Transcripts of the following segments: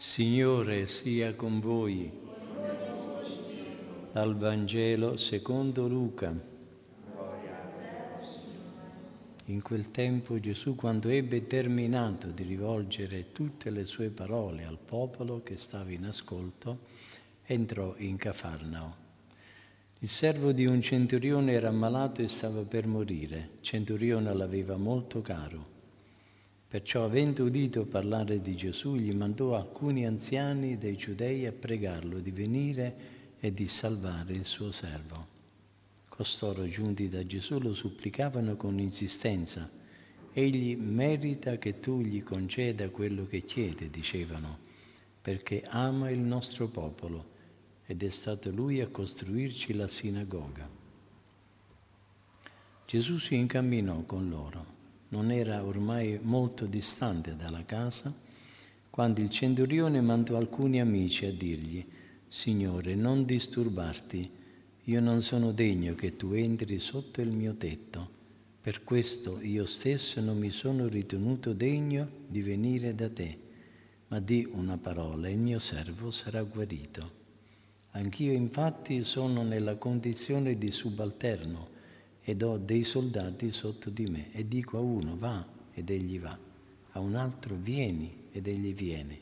Signore sia con voi. Dal Vangelo secondo Luca. In quel tempo Gesù, quando ebbe terminato di rivolgere tutte le sue parole al popolo che stava in ascolto, entrò in Cafarnao. Il servo di un centurione era ammalato e stava per morire. Centurione l'aveva molto caro Perciò, avendo udito parlare di Gesù, gli mandò alcuni anziani dei giudei a pregarlo di venire e di salvare il suo servo. Costoro, giunti da Gesù, lo supplicavano con insistenza. Egli merita che tu gli conceda quello che chiede, dicevano, perché ama il nostro popolo ed è stato lui a costruirci la sinagoga. Gesù si incamminò con loro non era ormai molto distante dalla casa, quando il centurione mandò alcuni amici a dirgli, Signore, non disturbarti, io non sono degno che tu entri sotto il mio tetto, per questo io stesso non mi sono ritenuto degno di venire da te, ma di una parola, il mio servo sarà guarito. Anch'io infatti sono nella condizione di subalterno, ed ho dei soldati sotto di me e dico a uno va ed egli va, a un altro vieni ed egli viene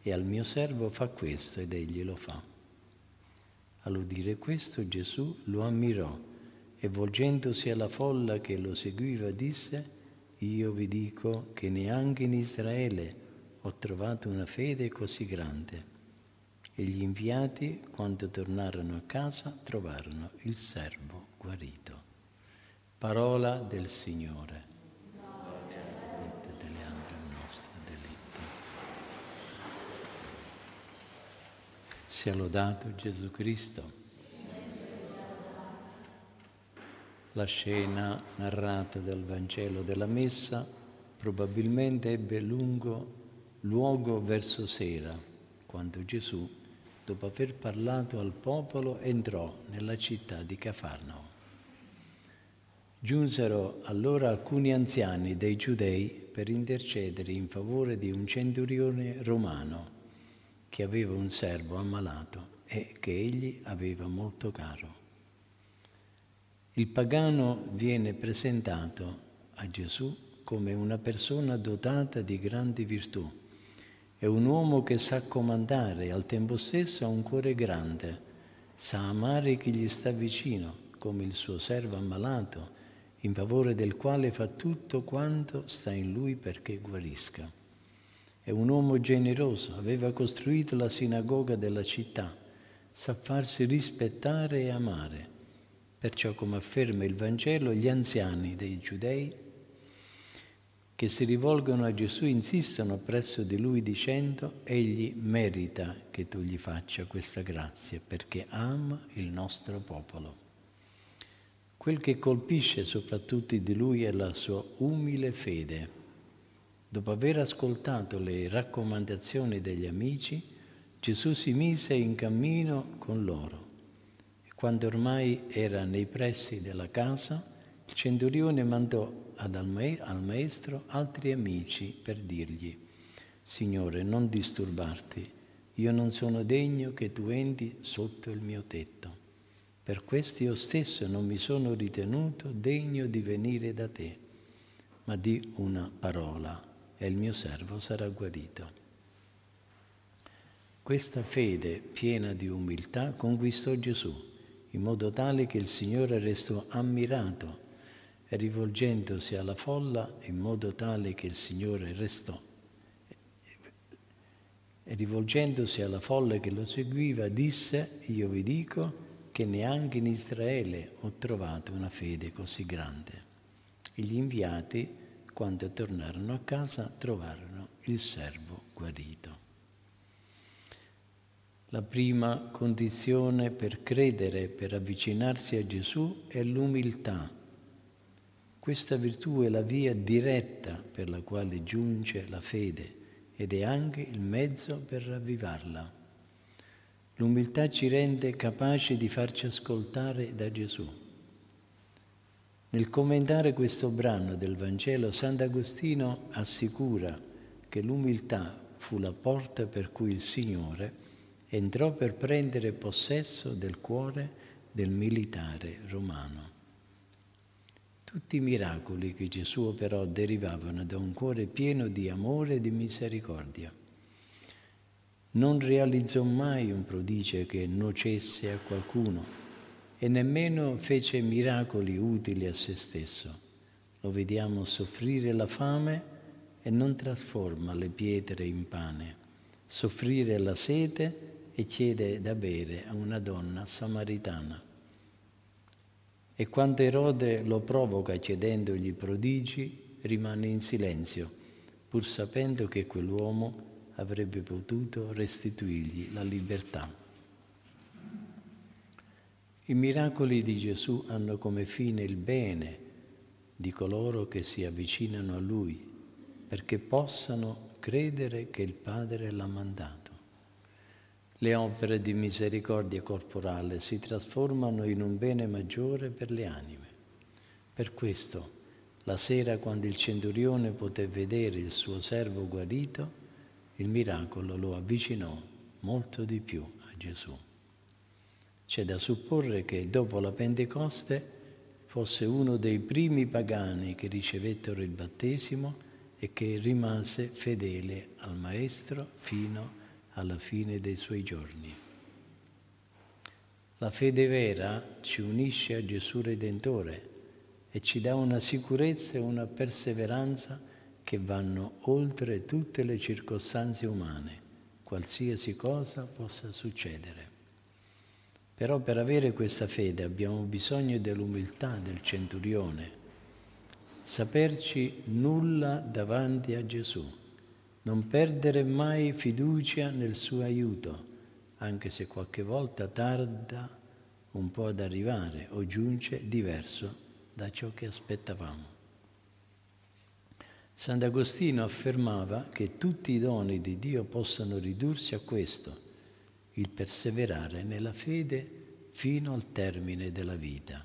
e al mio servo fa questo ed egli lo fa. All'udire questo Gesù lo ammirò e volgendosi alla folla che lo seguiva disse io vi dico che neanche in Israele ho trovato una fede così grande. E gli inviati, quando tornarono a casa, trovarono il servo guarito. Parola del Signore. Sia lodato Gesù Cristo. La scena narrata dal Vangelo della Messa probabilmente ebbe lungo luogo verso sera, quando Gesù, dopo aver parlato al popolo, entrò nella città di Cafarnao. Giunsero allora alcuni anziani dei giudei per intercedere in favore di un centurione romano che aveva un servo ammalato e che egli aveva molto caro. Il pagano viene presentato a Gesù come una persona dotata di grandi virtù. È un uomo che sa comandare al tempo stesso ha un cuore grande, sa amare chi gli sta vicino, come il suo servo ammalato in favore del quale fa tutto quanto sta in lui perché guarisca. È un uomo generoso, aveva costruito la sinagoga della città, sa farsi rispettare e amare. Perciò, come afferma il Vangelo, gli anziani dei giudei che si rivolgono a Gesù insistono presso di lui dicendo, egli merita che tu gli faccia questa grazia perché ama il nostro popolo. Quel che colpisce soprattutto di lui è la sua umile fede. Dopo aver ascoltato le raccomandazioni degli amici, Gesù si mise in cammino con loro. Quando ormai era nei pressi della casa, il centurione mandò al maestro altri amici per dirgli, Signore, non disturbarti, io non sono degno che tu entri sotto il mio tetto per questo io stesso non mi sono ritenuto degno di venire da te, ma di una parola e il mio servo sarà guarito. Questa fede piena di umiltà conquistò Gesù, in modo tale che il Signore restò ammirato e rivolgendosi alla folla in modo tale che il Signore restò e rivolgendosi alla folla che lo seguiva disse, io vi dico, che neanche in Israele ho trovato una fede così grande. E gli inviati, quando tornarono a casa, trovarono il servo guarito. La prima condizione per credere, per avvicinarsi a Gesù, è l'umiltà. Questa virtù è la via diretta per la quale giunge la fede ed è anche il mezzo per ravvivarla. L'umiltà ci rende capaci di farci ascoltare da Gesù. Nel commentare questo brano del Vangelo, Sant'Agostino assicura che l'umiltà fu la porta per cui il Signore entrò per prendere possesso del cuore del militare romano. Tutti i miracoli che Gesù operò derivavano da un cuore pieno di amore e di misericordia. Non realizzò mai un prodigio che nocesse a qualcuno e nemmeno fece miracoli utili a se stesso. Lo vediamo soffrire la fame e non trasforma le pietre in pane, soffrire la sete e chiede da bere a una donna samaritana. E quando Erode lo provoca chiedendogli prodigi, rimane in silenzio, pur sapendo che quell'uomo avrebbe potuto restituirgli la libertà. I miracoli di Gesù hanno come fine il bene di coloro che si avvicinano a Lui perché possano credere che il Padre l'ha mandato. Le opere di misericordia corporale si trasformano in un bene maggiore per le anime. Per questo, la sera quando il centurione poté vedere il suo servo guarito, il miracolo lo avvicinò molto di più a Gesù. C'è da supporre che dopo la Pentecoste fosse uno dei primi pagani che ricevettero il battesimo e che rimase fedele al Maestro fino alla fine dei suoi giorni. La fede vera ci unisce a Gesù Redentore e ci dà una sicurezza e una perseveranza che vanno oltre tutte le circostanze umane, qualsiasi cosa possa succedere. Però per avere questa fede abbiamo bisogno dell'umiltà del centurione, saperci nulla davanti a Gesù, non perdere mai fiducia nel suo aiuto, anche se qualche volta tarda un po' ad arrivare o giunge diverso da ciò che aspettavamo. Sant'Agostino affermava che tutti i doni di Dio possano ridursi a questo, il perseverare nella fede fino al termine della vita.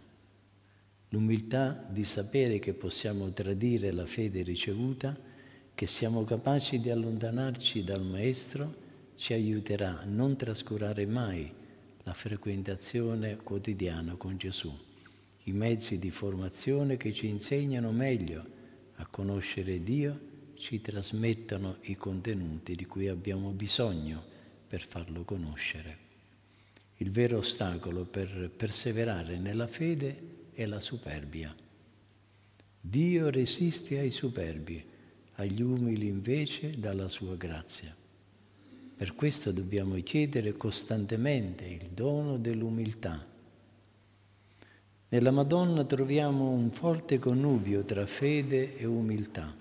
L'umiltà di sapere che possiamo tradire la fede ricevuta, che siamo capaci di allontanarci dal Maestro, ci aiuterà a non trascurare mai la frequentazione quotidiana con Gesù, i mezzi di formazione che ci insegnano meglio a conoscere Dio, ci trasmettono i contenuti di cui abbiamo bisogno per farlo conoscere. Il vero ostacolo per perseverare nella fede è la superbia. Dio resiste ai superbi, agli umili invece dalla sua grazia. Per questo dobbiamo chiedere costantemente il dono dell'umiltà. Nella Madonna troviamo un forte connubio tra fede e umiltà.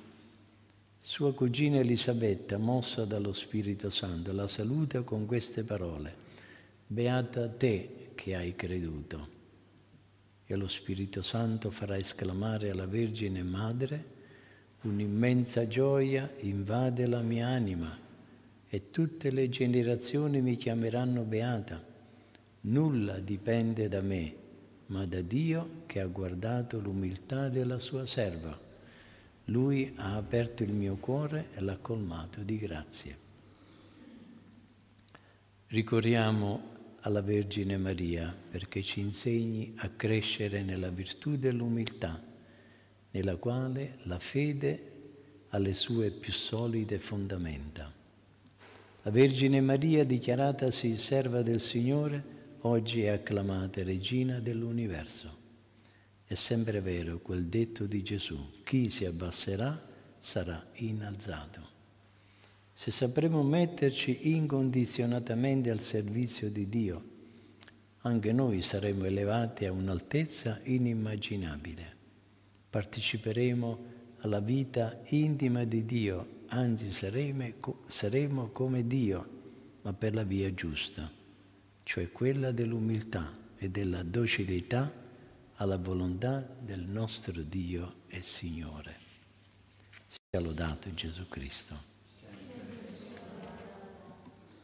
Sua cugina Elisabetta, mossa dallo Spirito Santo, la saluta con queste parole. Beata te che hai creduto e lo Spirito Santo farà esclamare alla Vergine Madre, un'immensa gioia invade la mia anima e tutte le generazioni mi chiameranno beata. Nulla dipende da me, ma da Dio che ha guardato l'umiltà della sua serva. Lui ha aperto il mio cuore e l'ha colmato di grazie. Ricorriamo alla Vergine Maria perché ci insegni a crescere nella virtù dell'umiltà, nella quale la fede ha le sue più solide fondamenta. La Vergine Maria, dichiaratasi serva del Signore, oggi è acclamata regina dell'universo. È sempre vero quel detto di Gesù, chi si abbasserà sarà innalzato. Se sapremo metterci incondizionatamente al servizio di Dio, anche noi saremo elevati a un'altezza inimmaginabile. Parteciperemo alla vita intima di Dio, anzi saremo, come Dio, ma per la via giusta, cioè quella dell'umiltà e della docilità alla volontà del nostro Dio e Signore. Sia lodato Gesù Cristo.